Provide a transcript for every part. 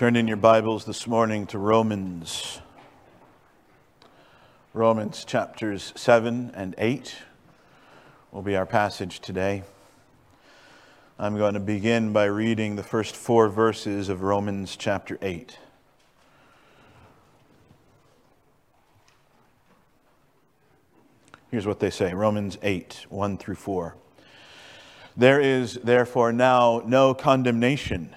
Turn in your Bibles this morning to Romans. Romans chapters 7 and 8 will be our passage today. I'm going to begin by reading the first four verses of Romans chapter 8. Here's what they say Romans 8, 1 through 4. There is therefore now no condemnation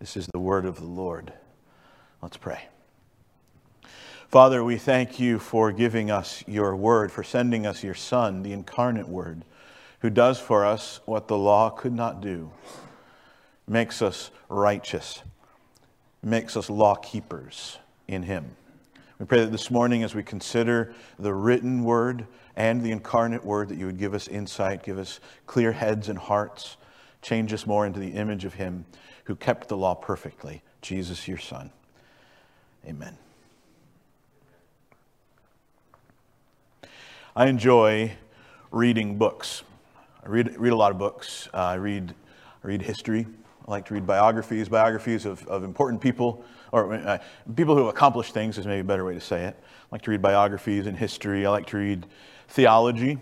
This is the word of the Lord. Let's pray. Father, we thank you for giving us your word, for sending us your Son, the incarnate word, who does for us what the law could not do, makes us righteous, makes us law keepers in him. We pray that this morning, as we consider the written word and the incarnate word, that you would give us insight, give us clear heads and hearts, change us more into the image of him who kept the law perfectly, Jesus, your Son. Amen. I enjoy reading books. I read, read a lot of books. Uh, I, read, I read history. I like to read biographies, biographies of, of important people, or uh, people who have accomplished things is maybe a better way to say it. I like to read biographies in history. I like to read theology.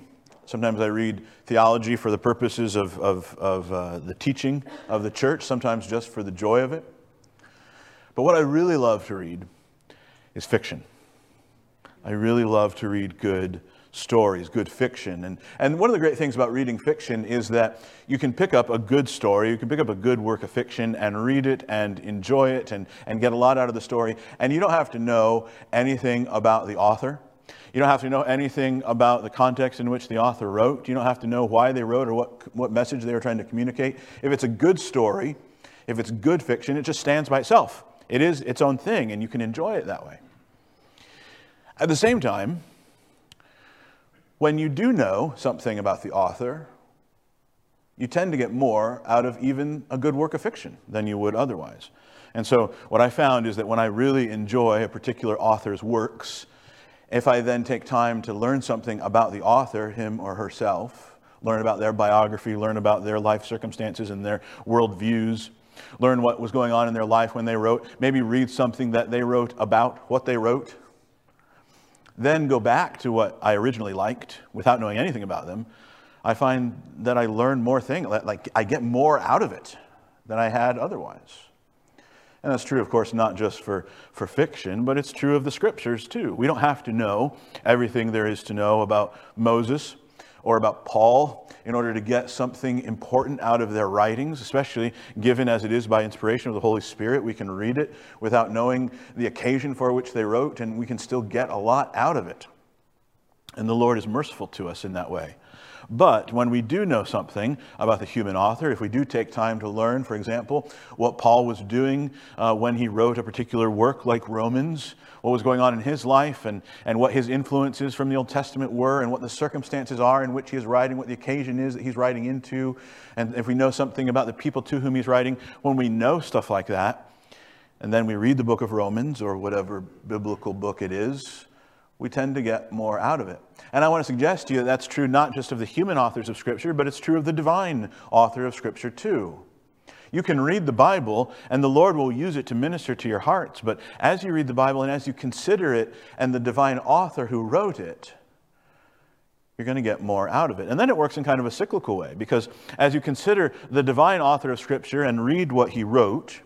Sometimes I read theology for the purposes of, of, of uh, the teaching of the church, sometimes just for the joy of it. But what I really love to read is fiction. I really love to read good stories, good fiction. And, and one of the great things about reading fiction is that you can pick up a good story, you can pick up a good work of fiction and read it and enjoy it and, and get a lot out of the story. And you don't have to know anything about the author. You don't have to know anything about the context in which the author wrote. You don't have to know why they wrote or what, what message they were trying to communicate. If it's a good story, if it's good fiction, it just stands by itself. It is its own thing, and you can enjoy it that way. At the same time, when you do know something about the author, you tend to get more out of even a good work of fiction than you would otherwise. And so, what I found is that when I really enjoy a particular author's works, if I then take time to learn something about the author, him or herself, learn about their biography, learn about their life circumstances and their worldviews, learn what was going on in their life when they wrote, maybe read something that they wrote about what they wrote, then go back to what I originally liked without knowing anything about them, I find that I learn more things, like I get more out of it than I had otherwise. And that's true, of course, not just for, for fiction, but it's true of the scriptures too. We don't have to know everything there is to know about Moses or about Paul in order to get something important out of their writings, especially given as it is by inspiration of the Holy Spirit. We can read it without knowing the occasion for which they wrote, and we can still get a lot out of it. And the Lord is merciful to us in that way. But when we do know something about the human author, if we do take time to learn, for example, what Paul was doing uh, when he wrote a particular work like Romans, what was going on in his life, and, and what his influences from the Old Testament were, and what the circumstances are in which he is writing, what the occasion is that he's writing into, and if we know something about the people to whom he's writing, when we know stuff like that, and then we read the book of Romans or whatever biblical book it is, we tend to get more out of it. And I want to suggest to you that that's true not just of the human authors of Scripture, but it's true of the divine author of Scripture too. You can read the Bible, and the Lord will use it to minister to your hearts. But as you read the Bible and as you consider it and the divine author who wrote it, you're going to get more out of it. And then it works in kind of a cyclical way, because as you consider the divine author of Scripture and read what he wrote,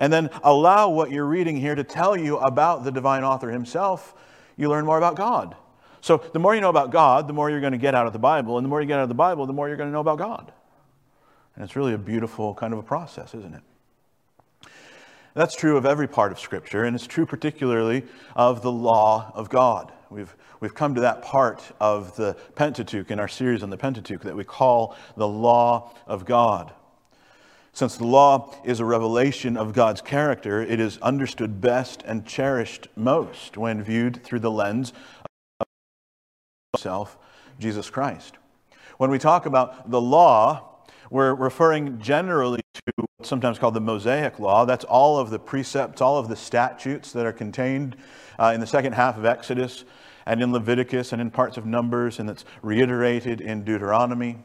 and then allow what you're reading here to tell you about the divine author himself, you learn more about God. So the more you know about God, the more you're going to get out of the Bible. And the more you get out of the Bible, the more you're going to know about God. And it's really a beautiful kind of a process, isn't it? That's true of every part of Scripture, and it's true particularly of the law of God. We've, we've come to that part of the Pentateuch in our series on the Pentateuch that we call the law of God. Since the law is a revelation of God's character, it is understood best and cherished most when viewed through the lens of himself, Jesus Christ. When we talk about the law, we're referring generally to what's sometimes called the Mosaic Law. That's all of the precepts, all of the statutes that are contained uh, in the second half of Exodus and in Leviticus and in parts of Numbers, and that's reiterated in Deuteronomy.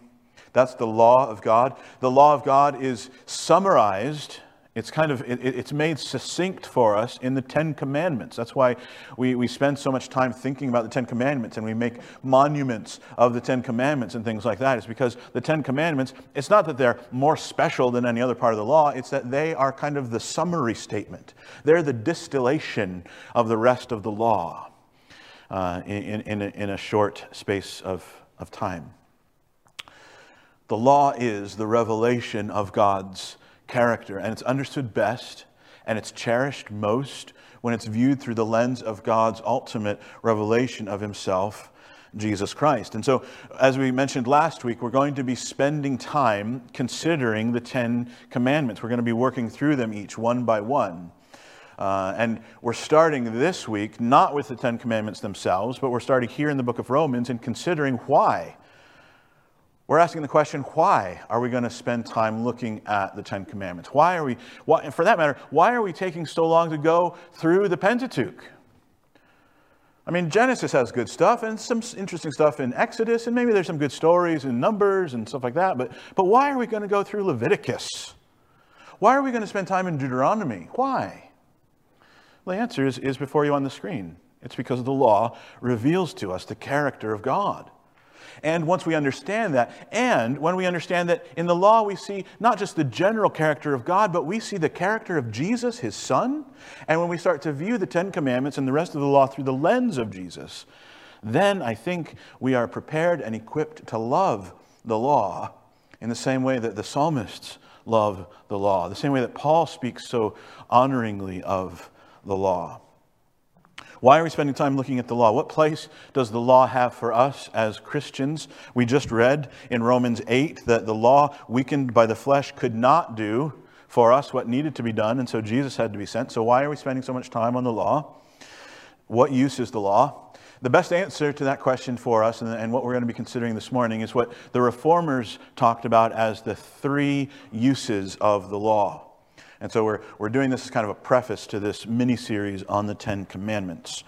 That's the law of God. The law of God is summarized. It's kind of it, it's made succinct for us in the Ten Commandments. That's why we, we spend so much time thinking about the Ten Commandments and we make monuments of the Ten Commandments and things like that. It's because the Ten Commandments, it's not that they're more special than any other part of the law, it's that they are kind of the summary statement. They're the distillation of the rest of the law uh, in, in, a, in a short space of, of time. The law is the revelation of God's character, and it's understood best and it's cherished most when it's viewed through the lens of God's ultimate revelation of Himself, Jesus Christ. And so, as we mentioned last week, we're going to be spending time considering the Ten Commandments. We're going to be working through them each one by one. Uh, and we're starting this week not with the Ten Commandments themselves, but we're starting here in the book of Romans and considering why we're asking the question why are we going to spend time looking at the Ten Commandments? Why are we, why, and for that matter, why are we taking so long to go through the Pentateuch? I mean, Genesis has good stuff and some interesting stuff in Exodus, and maybe there's some good stories in Numbers and stuff like that, but, but why are we going to go through Leviticus? Why are we going to spend time in Deuteronomy? Why? Well, the answer is, is before you on the screen. It's because the law reveals to us the character of God. And once we understand that, and when we understand that in the law we see not just the general character of God, but we see the character of Jesus, his son, and when we start to view the Ten Commandments and the rest of the law through the lens of Jesus, then I think we are prepared and equipped to love the law in the same way that the psalmists love the law, the same way that Paul speaks so honoringly of the law. Why are we spending time looking at the law? What place does the law have for us as Christians? We just read in Romans 8 that the law, weakened by the flesh, could not do for us what needed to be done, and so Jesus had to be sent. So, why are we spending so much time on the law? What use is the law? The best answer to that question for us, and, what we're going to be considering this morning, is what the reformers talked about as the three uses of the law. And so we're, we're doing this as kind of a preface to this mini series on the Ten Commandments.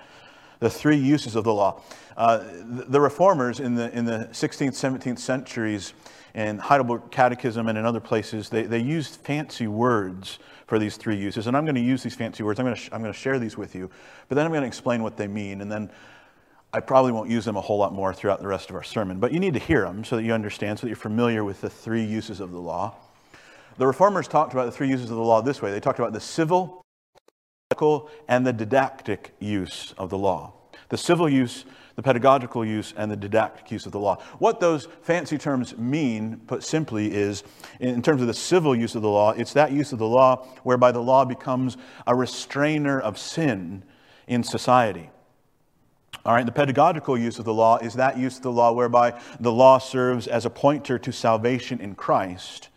The three uses of the law. Uh, the reformers in the, in the 16th, 17th centuries, in Heidelberg Catechism and in other places, they, they used fancy words for these three uses. And I'm going to use these fancy words. I'm going, to sh- I'm going to share these with you, but then I'm going to explain what they mean. And then I probably won't use them a whole lot more throughout the rest of our sermon. But you need to hear them so that you understand, so that you're familiar with the three uses of the law. The reformers talked about the three uses of the law this way they talked about the civil, pedagogical, and the didactic use of the law. The civil use, the pedagogical use, and the didactic use of the law. What those fancy terms mean, put simply, is in terms of the civil use of the law, it's that use of the law whereby the law becomes a restrainer of sin in society. All right, the pedagogical use of the law is that use of the law whereby the law serves as a pointer to salvation in Christ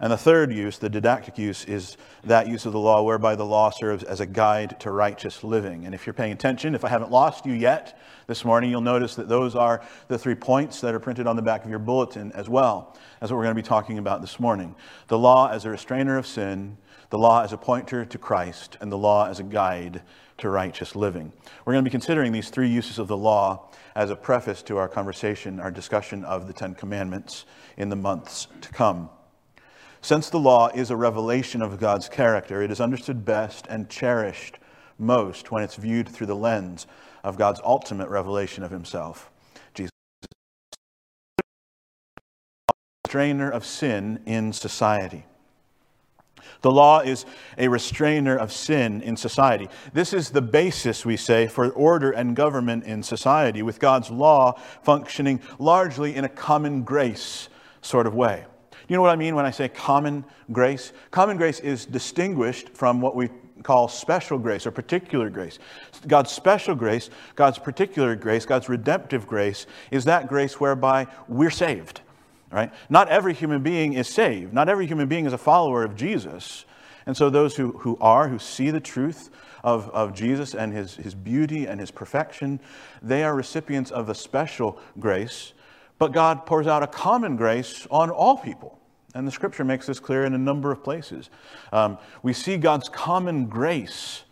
and the third use, the didactic use, is that use of the law whereby the law serves as a guide to righteous living. And if you're paying attention, if I haven't lost you yet this morning, you'll notice that those are the three points that are printed on the back of your bulletin as well. That's what we're going to be talking about this morning. The law as a restrainer of sin, the law as a pointer to Christ, and the law as a guide to righteous living. We're going to be considering these three uses of the law as a preface to our conversation, our discussion of the Ten Commandments in the months to come. Since the law is a revelation of God's character, it is understood best and cherished most when it's viewed through the lens of God's ultimate revelation of himself. Jesus restrainer of sin in society. The law is a restrainer of sin in society. This is the basis, we say, for order and government in society, with God's law functioning largely in a common grace sort of way. You know what I mean when I say common grace? Common grace is distinguished from what we call special grace or particular grace. God's special grace, God's particular grace, God's redemptive grace is that grace whereby we're saved. Right? Not every human being is saved. Not every human being is a follower of Jesus. And so those who, who are, who see the truth of, of Jesus and his, his beauty and his perfection, they are recipients of a special grace. But God pours out a common grace on all people. And the scripture makes this clear in a number of places. Um, we see God's common grace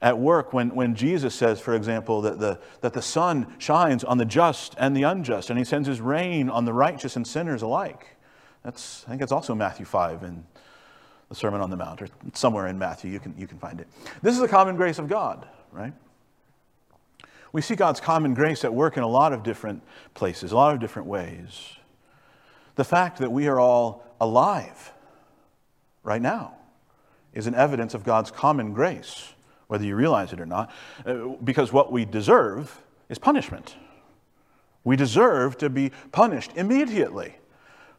at work when, when Jesus says, for example, that the, that the sun shines on the just and the unjust, and he sends his rain on the righteous and sinners alike. That's, I think it's also Matthew 5 in the Sermon on the Mount, or somewhere in Matthew, you can, you can find it. This is the common grace of God, right? We see God's common grace at work in a lot of different places, a lot of different ways. The fact that we are all alive right now is an evidence of God's common grace, whether you realize it or not, uh, because what we deserve is punishment. We deserve to be punished immediately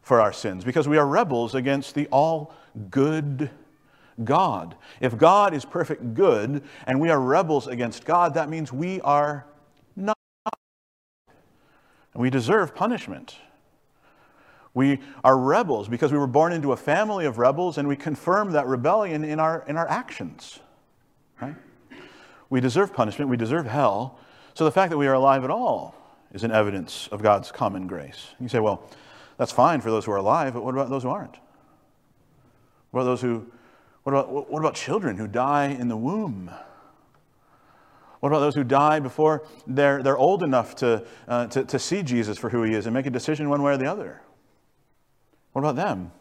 for our sins because we are rebels against the all good God. If God is perfect good and we are rebels against God, that means we are not. And we deserve punishment. We are rebels because we were born into a family of rebels and we confirm that rebellion in our, in our actions. Right? We deserve punishment, we deserve hell. So the fact that we are alive at all is an evidence of God's common grace. You say, well, that's fine for those who are alive, but what about those who aren't? What about those who, what about, what about children who die in the womb? What about those who die before they're, they're old enough to, uh, to, to see Jesus for who he is and make a decision one way or the other? What about them?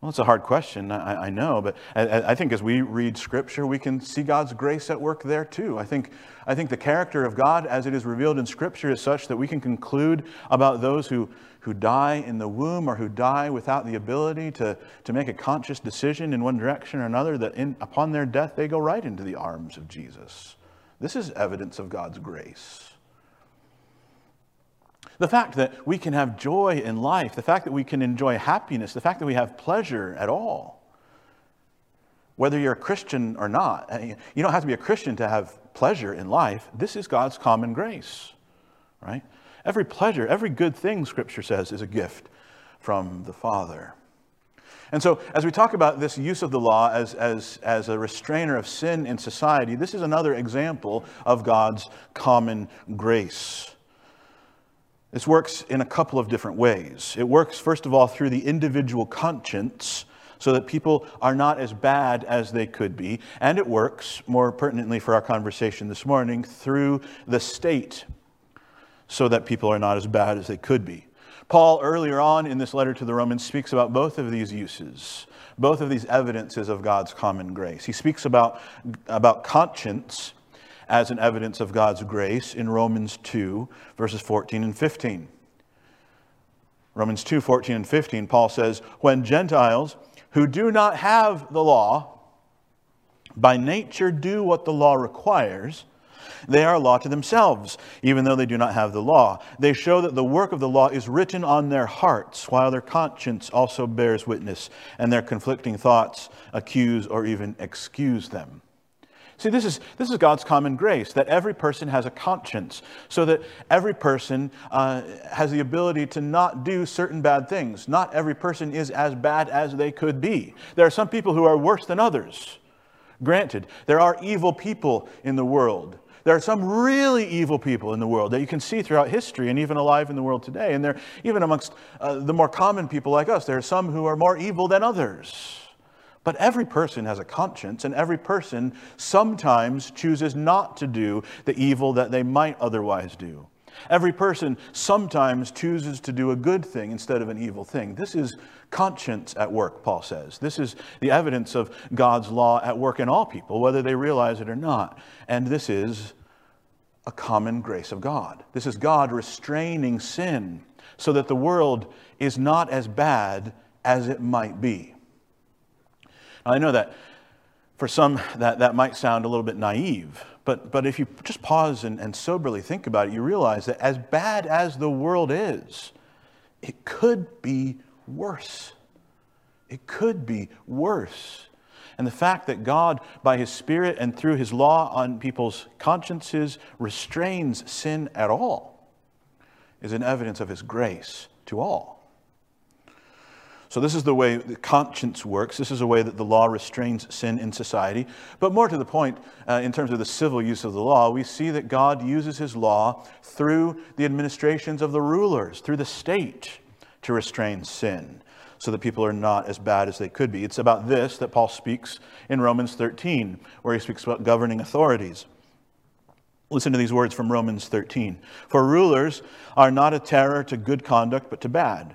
Well, it's a hard question, I, I know, but I, I, think as we read Scripture, we can see God's grace at work there too. I think, I think the character of God as it is revealed in Scripture is such that we can conclude about those who, who die in the womb or who die without the ability to, to make a conscious decision in one direction or another, that in, upon their death they go right into the arms of Jesus. This is evidence of God's grace. The fact that we can have joy in life, the fact that we can enjoy happiness, the fact that we have pleasure at all. Whether you're a Christian or not, you don't have to be a Christian to have pleasure in life. This is God's common grace, right? Every pleasure, every good thing, Scripture says, is a gift from the Father. And so, as we talk about this use of the law as, as, as a restrainer of sin in society, this is another example of God's common grace. This works in a couple of different ways. It works, first of all, through the individual conscience, so that people are not as bad as they could be. And it works, more pertinently for our conversation this morning, through the state, so that people are not as bad as they could be. Paul, earlier on in this letter to the Romans, speaks about both of these uses, both of these evidences of God's common grace. He speaks about, about conscience as an evidence of God's grace in Romans 2, verses 14 and 15. Romans 2, 14 and 15, Paul says, When Gentiles who do not have the law, by nature do what the law requires, they are a law to themselves, even though they do not have the law. They show that the work of the law is written on their hearts, while their conscience also bears witness, and their conflicting thoughts accuse or even excuse them. See, this is, this is God's common grace that every person has a conscience, so that every person uh, has the ability to not do certain bad things. Not every person is as bad as they could be. There are some people who are worse than others. Granted, there are evil people in the world. There are some really evil people in the world that you can see throughout history and even alive in the world today. And there, even amongst uh, the more common people like us, there are some who are more evil than others. But every person has a conscience, and every person sometimes chooses not to do the evil that they might otherwise do. Every person sometimes chooses to do a good thing instead of an evil thing. This is conscience at work, Paul says. This is the evidence of God's law at work in all people, whether they realize it or not. And this is a common grace of God. This is God restraining sin so that the world is not as bad as it might be. I know that for some that, that might sound a little bit naive, but, but if you just pause and, and soberly think about it, you realize that as bad as the world is, it could be worse. It could be worse. And the fact that God, by His Spirit and through His law on people's consciences, restrains sin at all is an evidence of His grace to all. So, this is the way the conscience works. This is a way that the law restrains sin in society. But more to the point, uh, in terms of the civil use of the law, we see that God uses his law through the administrations of the rulers, through the state, to restrain sin so that people are not as bad as they could be. It's about this that Paul speaks in Romans 13, where he speaks about governing authorities. Listen to these words from Romans 13. For rulers are not a terror to good conduct, but to bad.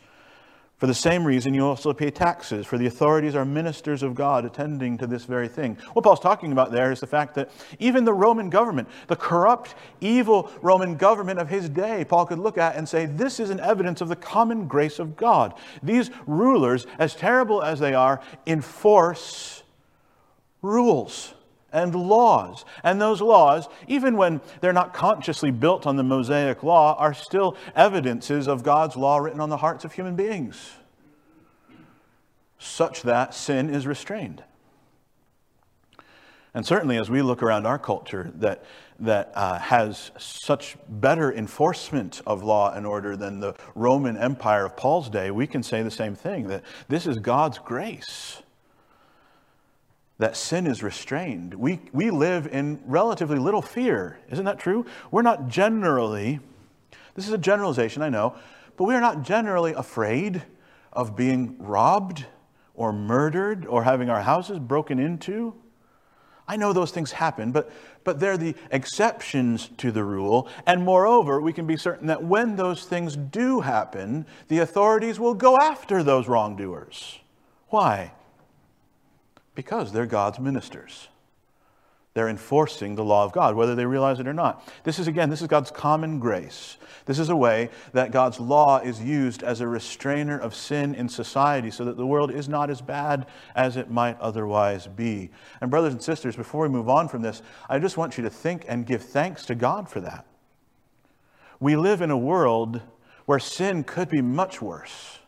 For the same reason, you also pay taxes, for the authorities are ministers of God attending to this very thing. What Paul's talking about there is the fact that even the Roman government, the corrupt, evil Roman government of his day, Paul could look at and say, This is an evidence of the common grace of God. These rulers, as terrible as they are, enforce rules and laws. And those laws, even when they're not consciously built on the Mosaic law, are still evidences of God's law written on the hearts of human beings, such that sin is restrained. And certainly, as we look around our culture that, that uh, has such better enforcement of law and order than the Roman Empire of Paul's day, we can say the same thing that this is God's grace that sin is restrained. We, we live in relatively little fear. Isn't that true? We're not generally, this is a generalization, I know, but we are not generally afraid of being robbed or murdered or having our houses broken into. I know those things happen, but, but they're the exceptions to the rule. And moreover, we can be certain that when those things do happen, the authorities will go after those wrongdoers. Why? Because they're God's ministers. They're enforcing the law of God, whether they realize it or not. This is, again, this is God's common grace. This is a way that God's law is used as a restrainer of sin in society so that the world is not as bad as it might otherwise be. And, brothers and sisters, before we move on from this, I just want you to think and give thanks to God for that. We live in a world where sin could be much worse.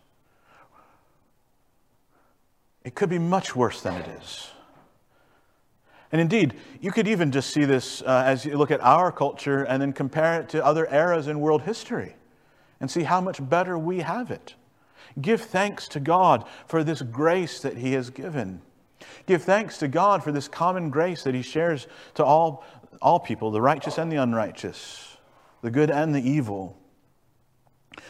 It could be much worse than it is. And indeed, you could even just see this uh, as you look at our culture and then compare it to other eras in world history and see how much better we have it. Give thanks to God for this grace that He has given. Give thanks to God for this common grace that He shares to all, all people, the righteous and the unrighteous, the good and the evil.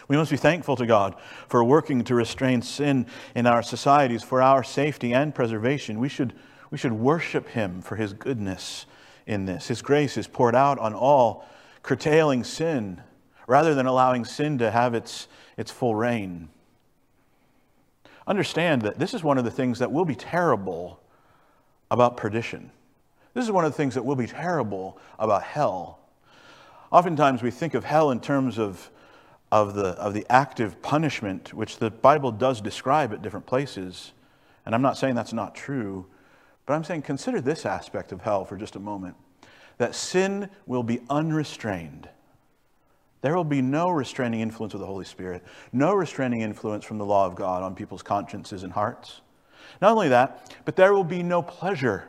We must be thankful to God for working to restrain sin in our societies for our safety and preservation. We should, we should worship Him for His goodness in this. His grace is poured out on all, curtailing sin rather than allowing sin to have its, its full reign. Understand that this is one of the things that will be terrible about perdition. This is one of the things that will be terrible about hell. Oftentimes we think of hell in terms of of the, of the active punishment, which the Bible does describe at different places. And I'm not saying that's not true, but I'm saying consider this aspect of hell for just a moment that sin will be unrestrained. There will be no restraining influence of the Holy Spirit, no restraining influence from the law of God on people's consciences and hearts. Not only that, but there will be no pleasure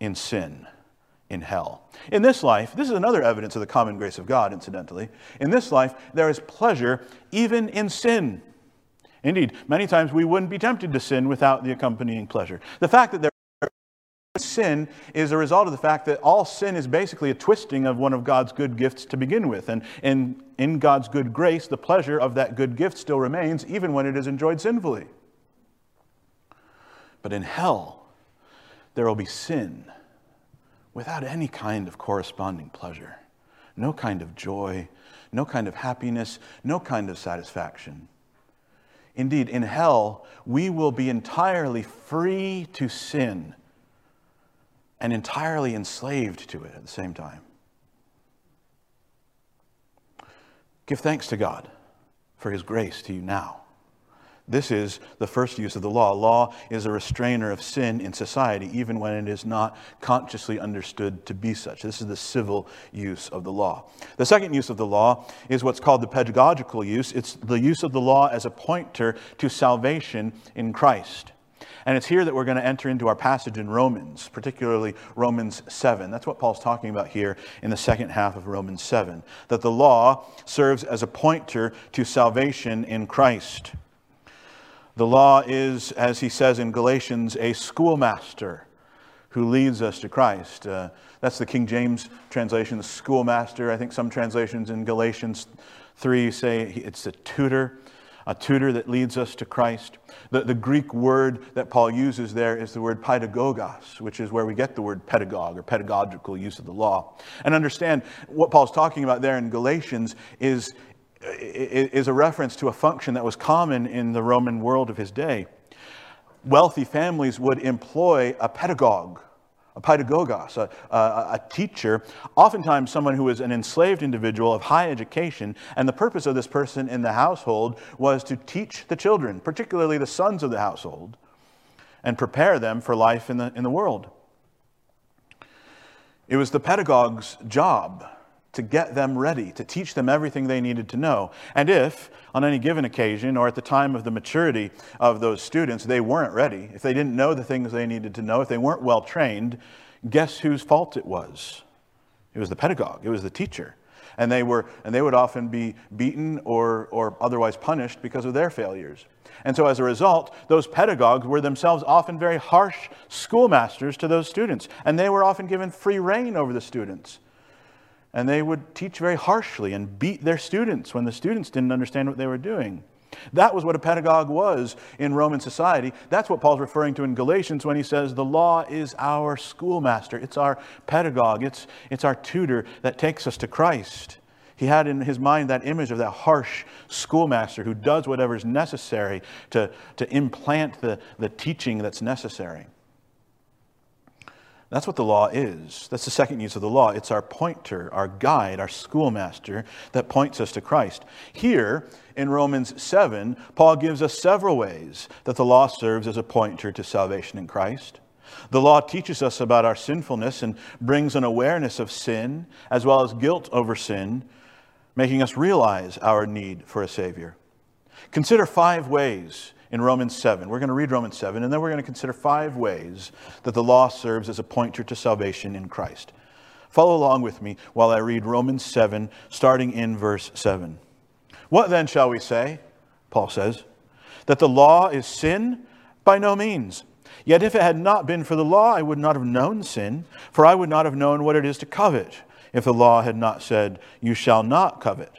in sin in hell. In this life, this is another evidence of the common grace of God, incidentally. In this life, there is pleasure even in sin. Indeed, many times we wouldn't be tempted to sin without the accompanying pleasure. The fact that there sin is a result of the fact that all sin is basically a twisting of one of God's good gifts to begin with. And in, in God's good grace, the pleasure of that good gift still remains, even when it is enjoyed sinfully. But in hell, there will be sin without any kind of corresponding pleasure, no kind of joy, no kind of happiness, no kind of satisfaction. Indeed, in hell, we will be entirely free to sin and entirely enslaved to it at the same time. Give thanks to God for his grace to you now. This is the first use of the law. Law is a restrainer of sin in society, even when it is not consciously understood to be such. This is the civil use of the law. The second use of the law is what's called the pedagogical use. It's the use of the law as a pointer to salvation in Christ. And it's here that we're going to enter into our passage in Romans, particularly Romans 7. That's what Paul's talking about here in the second half of Romans 7. That the law serves as a pointer to salvation in Christ. The law is, as he says in Galatians, a schoolmaster who leads us to Christ. Uh, that's the King James translation, the schoolmaster. I think some translations in Galatians 3 say it's a tutor a tutor that leads us to Christ. The, the Greek word that Paul uses there is the word pedagogos, which is where we get the word pedagogue or pedagogical use of the law. And understand what Paul's talking about there in Galatians is, is a reference to a function that was common in the Roman world of his day. Wealthy families would employ a pedagogue a pedagogos, a, a, a, teacher, oftentimes someone who was an enslaved individual of high education. And the purpose of this person in the household was to teach the children, particularly the sons of the household, and prepare them for life in the, in the world. It was the pedagogue's job to get them ready, to teach them everything they needed to know. And if, on any given occasion, or at the time of the maturity of those students, they weren't ready, if they didn't know the things they needed to know, if they weren't well trained, guess whose fault it was? It was the pedagogue, it was the teacher. And they, were, and they would often be beaten or, or otherwise punished because of their failures. And so, as a result, those pedagogues were themselves often very harsh schoolmasters to those students. And they were often given free rein over the students and they would teach very harshly and beat their students when the students didn't understand what they were doing. That was what a pedagogue was in Roman society. That's what Paul's referring to in Galatians when he says the law is our schoolmaster, it's our pedagogue, it's, it's our tutor that takes us to Christ. He had in his mind that image of that harsh schoolmaster who does whatever is necessary to, to implant the, the teaching that's necessary. That's what the law is. That's the second use of the law. It's our pointer, our guide, our schoolmaster that points us to Christ. Here in Romans 7, Paul gives us several ways that the law serves as a pointer to salvation in Christ. The law teaches us about our sinfulness and brings an awareness of sin as well as guilt over sin, making us realize our need for a Savior. Consider five ways in Romans 7. We're going to read Romans 7, and then we're going to consider five ways that the law serves as a pointer to salvation in Christ. Follow along with me while I read Romans 7, starting in verse 7. What then shall we say? Paul says, that the law is sin? By no means. Yet if it had not been for the law, I would not have known sin, for I would not have known what it is to covet, if the law had not said, You shall not covet.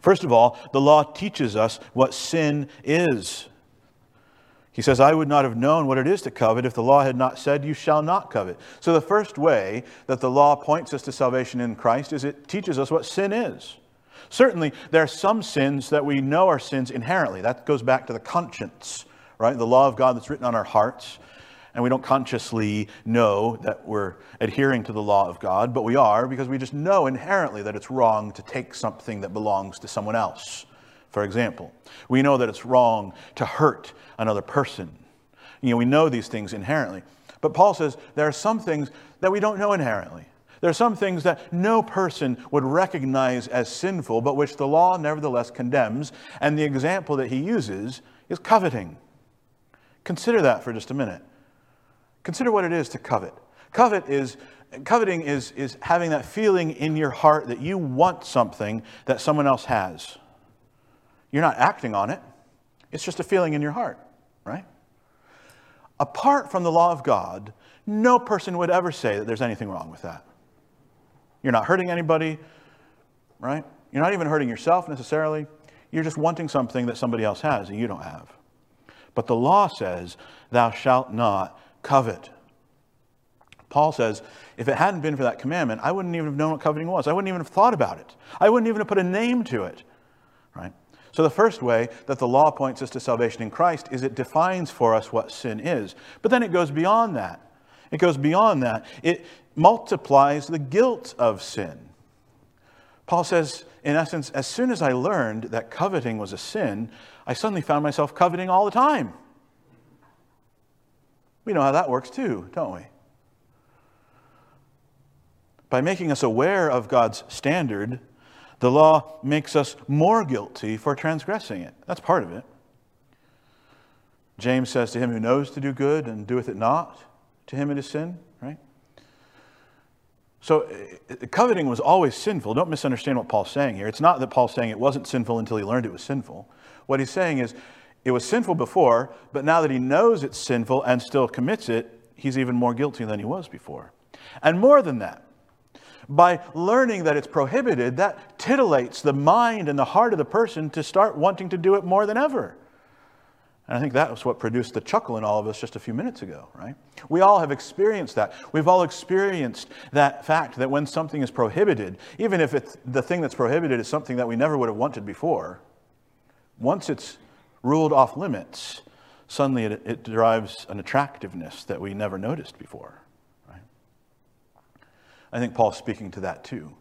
First of all, the law teaches us what sin is. He says, I would not have known what it is to covet if the law had not said, You shall not covet. So, the first way that the law points us to salvation in Christ is it teaches us what sin is. Certainly, there are some sins that we know are sins inherently. That goes back to the conscience, right? The law of God that's written on our hearts and we don't consciously know that we're adhering to the law of God, but we are because we just know inherently that it's wrong to take something that belongs to someone else. For example, we know that it's wrong to hurt another person. You know, we know these things inherently. But Paul says there are some things that we don't know inherently. There are some things that no person would recognize as sinful, but which the law nevertheless condemns. And the example that he uses is coveting. Consider that for just a minute. Consider what it is to covet. Covet is coveting is, is having that feeling in your heart that you want something that someone else has. You're not acting on it. It's just a feeling in your heart, right? Apart from the law of God, no person would ever say that there's anything wrong with that. You're not hurting anybody, right? You're not even hurting yourself necessarily. You're just wanting something that somebody else has and you don't have. But the law says, Thou shalt not covet. Paul says, if it hadn't been for that commandment, I wouldn't even have known what coveting was. I wouldn't even have thought about it. I wouldn't even have put a name to it. Right? So, the first way that the law points us to salvation in Christ is it defines for us what sin is. But then it goes beyond that. It goes beyond that. It multiplies the guilt of sin. Paul says, in essence, as soon as I learned that coveting was a sin, I suddenly found myself coveting all the time. We know how that works too, don't we? By making us aware of God's standard, the law makes us more guilty for transgressing it. That's part of it. James says to him who knows to do good and doeth it not, to him it is sin, right? So eh, eh, coveting was always sinful. Don't misunderstand what Paul's saying here. It's not that Paul's saying it wasn't sinful until he learned it was sinful. What he's saying is it was sinful before, but now that he knows it's sinful and still commits it, he's even more guilty than he was before. And more than that, by learning that it's prohibited, that titillates the mind and the heart of the person to start wanting to do it more than ever. And I think that was what produced the chuckle in all of us just a few minutes ago, right? We all have experienced that. We've all experienced that fact that when something is prohibited, even if it's, the thing that's prohibited is something that we never would have wanted before, once it's ruled off limits, suddenly it, it derives an attractiveness that we never noticed before. I think Paul's speaking to that too.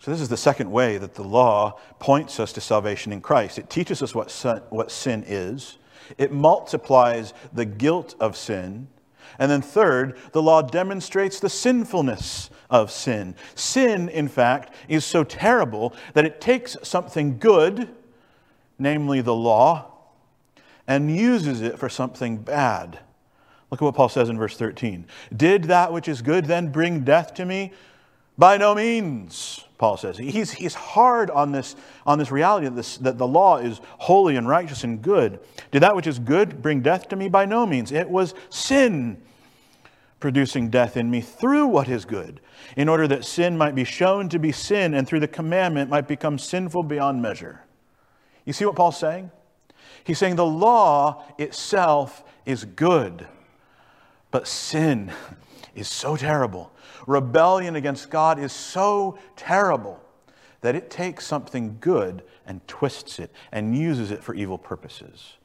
So, this is the second way that the law points us to salvation in Christ. It teaches us what sin, what sin is, it multiplies the guilt of sin. And then, third, the law demonstrates the sinfulness of sin. Sin, in fact, is so terrible that it takes something good, namely the law, and uses it for something bad Look at what Paul says in verse 13. Did that which is good then bring death to me? By no means, Paul says. He's, he's hard on this, on this reality that, this, that the law is holy and righteous and good. Did that which is good bring death to me? By no means. It was sin producing death in me through what is good, in order that sin might be shown to be sin and through the commandment might become sinful beyond measure. You see what Paul's saying? He's saying the law itself is good. But sin is so terrible. Rebellion against God is so terrible that it takes something good and twists it and uses it for evil purposes.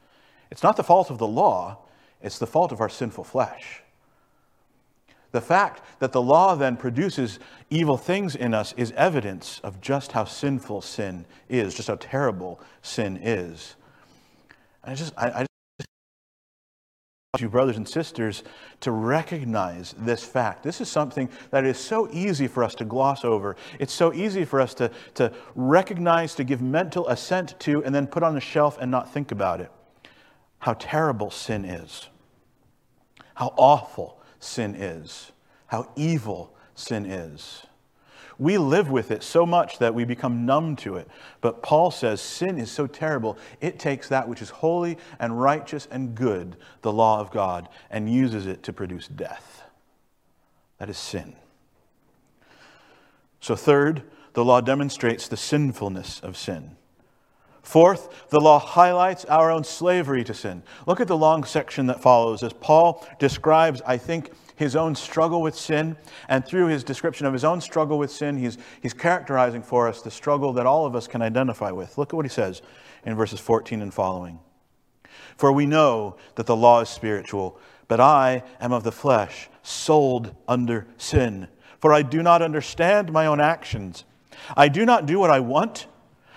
It's not the fault of the law, it's the fault of our sinful flesh. The fact that the law then produces evil things in us is evidence of just how sinful sin is, just how terrible sin is. I just, I, I you, brothers and sisters, to recognize this fact. This is something that is so easy for us to gloss over. It's so easy for us to, to recognize, to give mental assent to, and then put on the shelf and not think about it. How terrible sin is. How awful sin is. How evil sin is. We live with it so much that we become numb to it. But Paul says sin is so terrible, it takes that which is holy and righteous and good, the law of God, and uses it to produce death. That is sin. So, third, the law demonstrates the sinfulness of sin. Fourth, the law highlights our own slavery to sin. Look at the long section that follows as Paul describes, I think, his own struggle with sin. And through his description of his own struggle with sin, he's, he's characterizing for us the struggle that all of us can identify with. Look at what he says in verses 14 and following. For we know that the law is spiritual, but I am of the flesh, sold under sin. For I do not understand my own actions. I do not do what I want,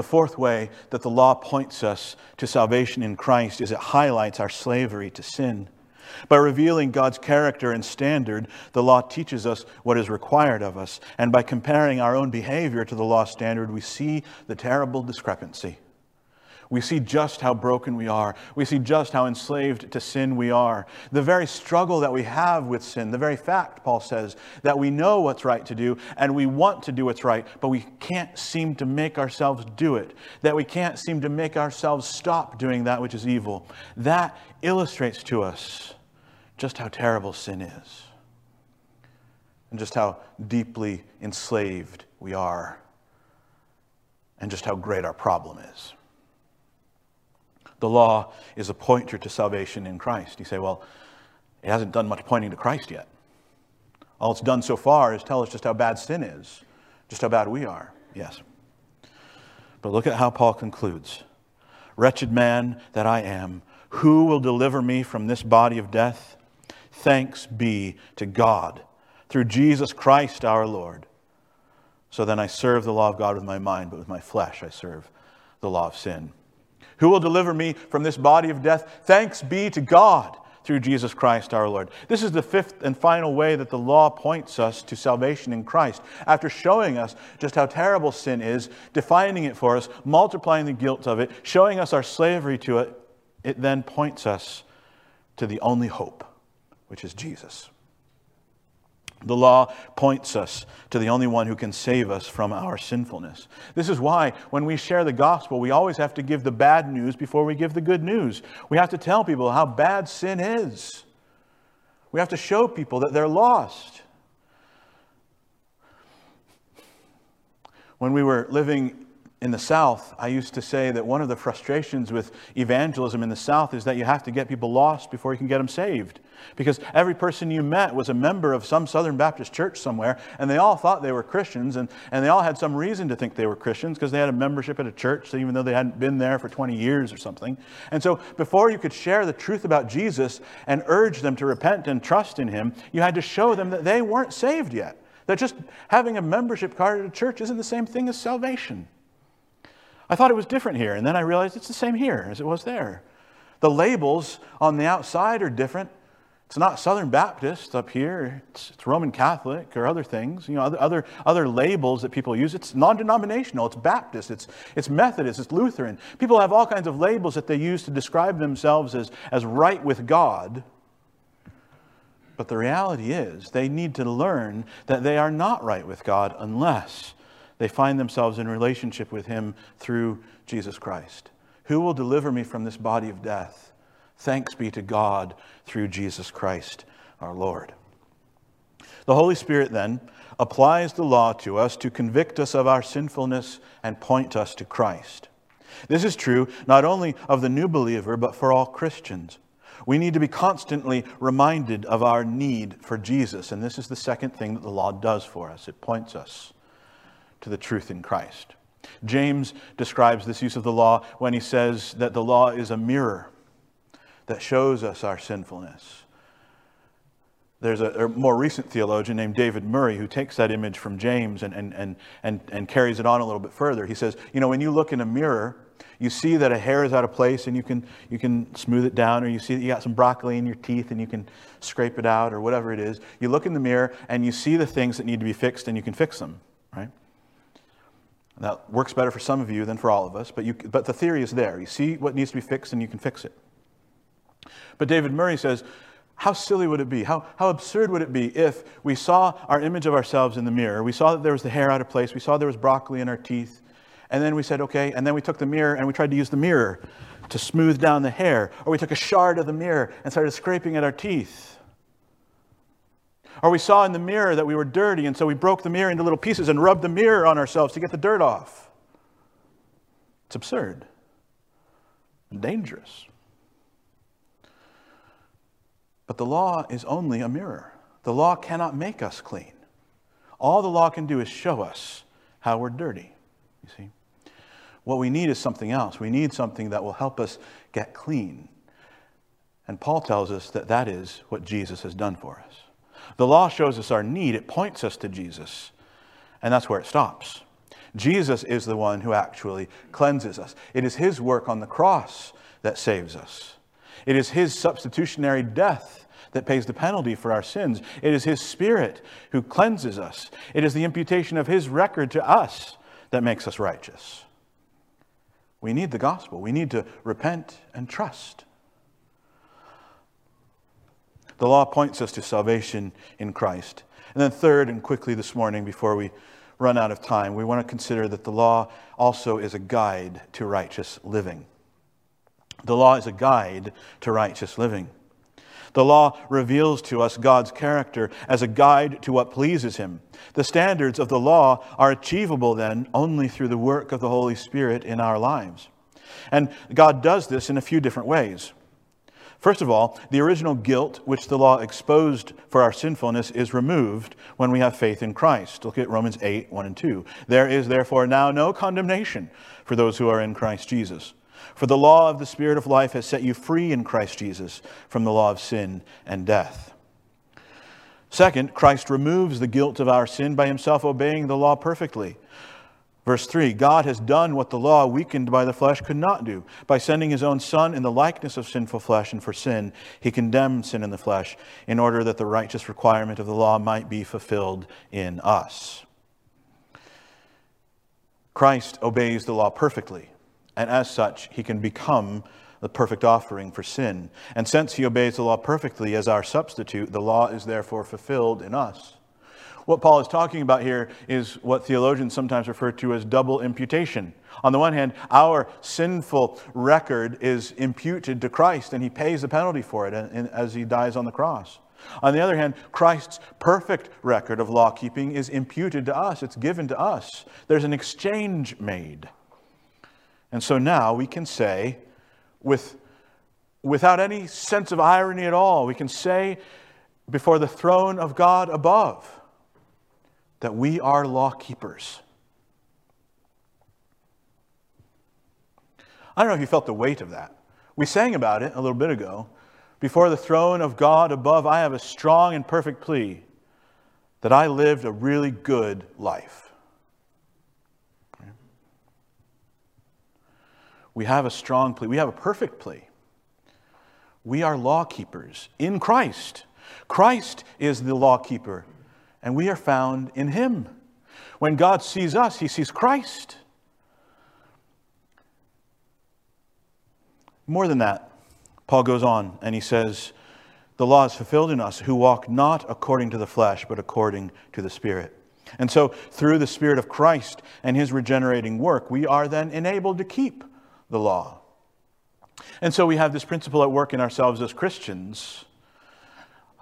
The fourth way that the law points us to salvation in Christ is it highlights our slavery to sin. By revealing God's character and standard, the law teaches us what is required of us. And by comparing our own behavior to the law standard, we see the terrible discrepancy. We see just how broken we are. We see just how enslaved to sin we are. The very struggle that we have with sin, the very fact, Paul says, that we know what's right to do and we want to do what's right, but we can't seem to make ourselves do it, that we can't seem to make ourselves stop doing that which is evil. That illustrates to us just how terrible sin is and just how deeply enslaved we are and just how great our problem is. The law is a pointer to salvation in Christ. You say, well, it hasn't done much pointing to Christ yet. All it's done so far is tell us just how bad sin is, just how bad we are. Yes. But look at how Paul concludes Wretched man that I am, who will deliver me from this body of death? Thanks be to God through Jesus Christ our Lord. So then I serve the law of God with my mind, but with my flesh I serve the law of sin. Who will deliver me from this body of death? Thanks be to God through Jesus Christ our Lord. This is the fifth and final way that the law points us to salvation in Christ. After showing us just how terrible sin is, defining it for us, multiplying the guilt of it, showing us our slavery to it, it then points us to the only hope, which is Jesus. The law points us to the only one who can save us from our sinfulness. This is why, when we share the gospel, we always have to give the bad news before we give the good news. We have to tell people how bad sin is. We have to show people that they're lost. When we were living in the South, I used to say that one of the frustrations with evangelism in the South is that you have to get people lost before you can get them saved. Because every person you met was a member of some Southern Baptist church somewhere, and they all thought they were Christians, and, and they all had some reason to think they were Christians because they had a membership at a church, even though they hadn't been there for 20 years or something. And so before you could share the truth about Jesus and urge them to repent and trust in Him, you had to show them that they weren't saved yet. That just having a membership card at a church isn't the same thing as salvation. I thought it was different here, and then I realized it's the same here as it was there. The labels on the outside are different. It's not Southern Baptist up here. It's, it's Roman Catholic or other things. You know, other, other, other labels that people use. It's non-denominational. It's Baptist. It's, it's Methodist. It's Lutheran. People have all kinds of labels that they use to describe themselves as, as right with God. But the reality is they need to learn that they are not right with God unless they find themselves in relationship with Him through Jesus Christ. Who will deliver me from this body of death? Thanks be to God through Jesus Christ our Lord. The Holy Spirit then applies the law to us to convict us of our sinfulness and point us to Christ. This is true not only of the new believer, but for all Christians. We need to be constantly reminded of our need for Jesus, and this is the second thing that the law does for us it points us to the truth in Christ. James describes this use of the law when he says that the law is a mirror that shows us our sinfulness. There's a, a, more recent theologian named David Murray who takes that image from James and, and, and, and, and carries it on a little bit further. He says, You know, when you look in a mirror, you see that a hair is out of place and you can, you can smooth it down, or you see that you got some broccoli in your teeth and you can scrape it out, or whatever it is. You look in the mirror and you see the things that need to be fixed and you can fix them, right? That works better for some of you than for all of us, but, you, but the theory is there. You see what needs to be fixed and you can fix it. But David Murray says, how silly would it be? How, how absurd would it be if we saw our image of ourselves in the mirror? We saw that there was the hair out of place. We saw there was broccoli in our teeth. And then we said, okay. And then we took the mirror and we tried to use the mirror to smooth down the hair. Or we took a shard of the mirror and started scraping at our teeth. Or we saw in the mirror that we were dirty, and so we broke the mirror into little pieces and rubbed the mirror on ourselves to get the dirt off. It's absurd and dangerous. But the law is only a mirror. The law cannot make us clean. All the law can do is show us how we're dirty, you see. What we need is something else. We need something that will help us get clean. And Paul tells us that that is what Jesus has done for us. The law shows us our need, it points us to Jesus. And that's where it stops. Jesus is the one who actually cleanses us. It is his work on the cross that saves us. It is his substitutionary death that pays the penalty for our sins. It is his spirit who cleanses us. It is the imputation of his record to us that makes us righteous. We need the gospel. We need to repent and trust. The law points us to salvation in Christ. And then, third, and quickly this morning, before we run out of time, we want to consider that the law also is a guide to righteous living. The law is a guide to righteous living. The law reveals to us God's character as a guide to what pleases Him. The standards of the law are achievable then only through the work of the Holy Spirit in our lives. And God does this in a few different ways. First of all, the original guilt which the law exposed for our sinfulness is removed when we have faith in Christ. Look at Romans 8, 1 and 2. There is therefore now no condemnation for those who are in Christ Jesus. For the law of the Spirit of life has set you free in Christ Jesus from the law of sin and death. Second, Christ removes the guilt of our sin by himself obeying the law perfectly. Verse 3 God has done what the law, weakened by the flesh, could not do. By sending his own Son in the likeness of sinful flesh and for sin, he condemned sin in the flesh in order that the righteous requirement of the law might be fulfilled in us. Christ obeys the law perfectly, and as such, he can become the perfect offering for sin. And since he obeys the law perfectly as our substitute, the law is therefore fulfilled in us. What Paul is talking about here is what theologians sometimes refer to as double imputation. On the one hand, our sinful record is imputed to Christ, and he pays the penalty for it as he dies on the cross. On the other hand, Christ's perfect record of law keeping is imputed to us, it's given to us. There's an exchange made. And so now we can say, with, without any sense of irony at all, we can say before the throne of God above, that we are law keepers. I don't know if you felt the weight of that. We sang about it a little bit ago. Before the throne of God above, I have a strong and perfect plea that I lived a really good life. We have a strong plea. We have a perfect plea. We are law keepers in Christ. Christ is the law keeper and we are found in Him. When God sees us, He sees Christ. More than that, Paul goes on and he says, The law is fulfilled in us who walk not according to the flesh, but according to the Spirit. And so, through the Spirit of Christ and His regenerating work, we are then enabled to keep the law. And so, we have this principle at work in ourselves as Christians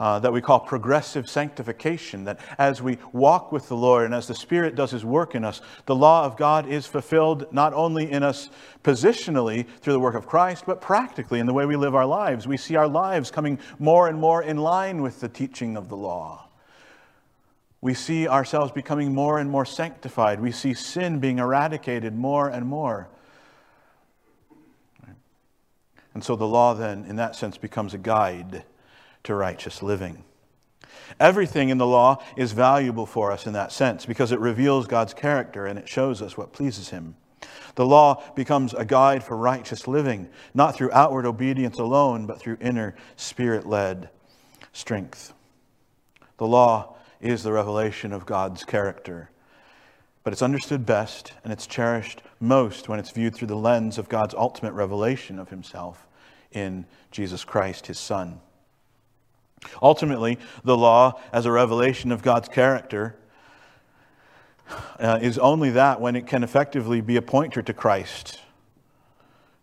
uh, that we call progressive sanctification. That as we walk with the Lord and as the Spirit does His work in us, the law of God is fulfilled not only in us positionally through the work of Christ, but practically in the way we live our lives. We see our lives coming more and more in line with the teaching of the law. We see ourselves becoming more and more sanctified. We see sin being eradicated more and more. And so the law, then, in that sense, becomes a guide to righteous living. Everything in the law is valuable for us in that sense because it reveals God's character and it shows us what pleases Him. The law becomes a guide for righteous living, not through outward obedience alone, but through inner spirit led strength. The law is the revelation of God's character, but it's understood best and it's cherished most when it's viewed through the lens of God's ultimate revelation of Himself in Jesus Christ, His Son. Ultimately, the law, as a revelation of God's character, uh, is only that when it can effectively be a pointer to Christ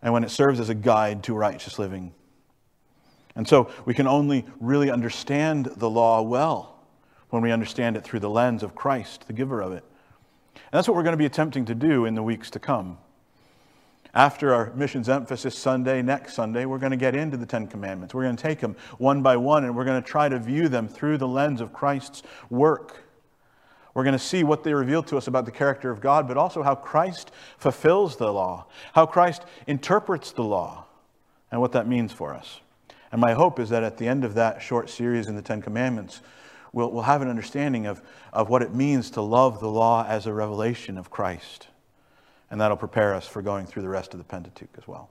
and when it serves as a guide to righteous living. And so we can only really understand the law well when we understand it through the lens of Christ, the giver of it. And that's what we're going to be attempting to do in the weeks to come. After our missions emphasis Sunday, next Sunday, we're going to get into the Ten Commandments. We're going to take them one by one and we're going to try to view them through the lens of Christ's work. We're going to see what they reveal to us about the character of God, but also how Christ fulfills the law, how Christ interprets the law, and what that means for us. And my hope is that at the end of that short series in the Ten Commandments, we'll, we'll have an understanding of, of what it means to love the law as a revelation of Christ. And that'll prepare us for going through the rest of the Pentateuch as well.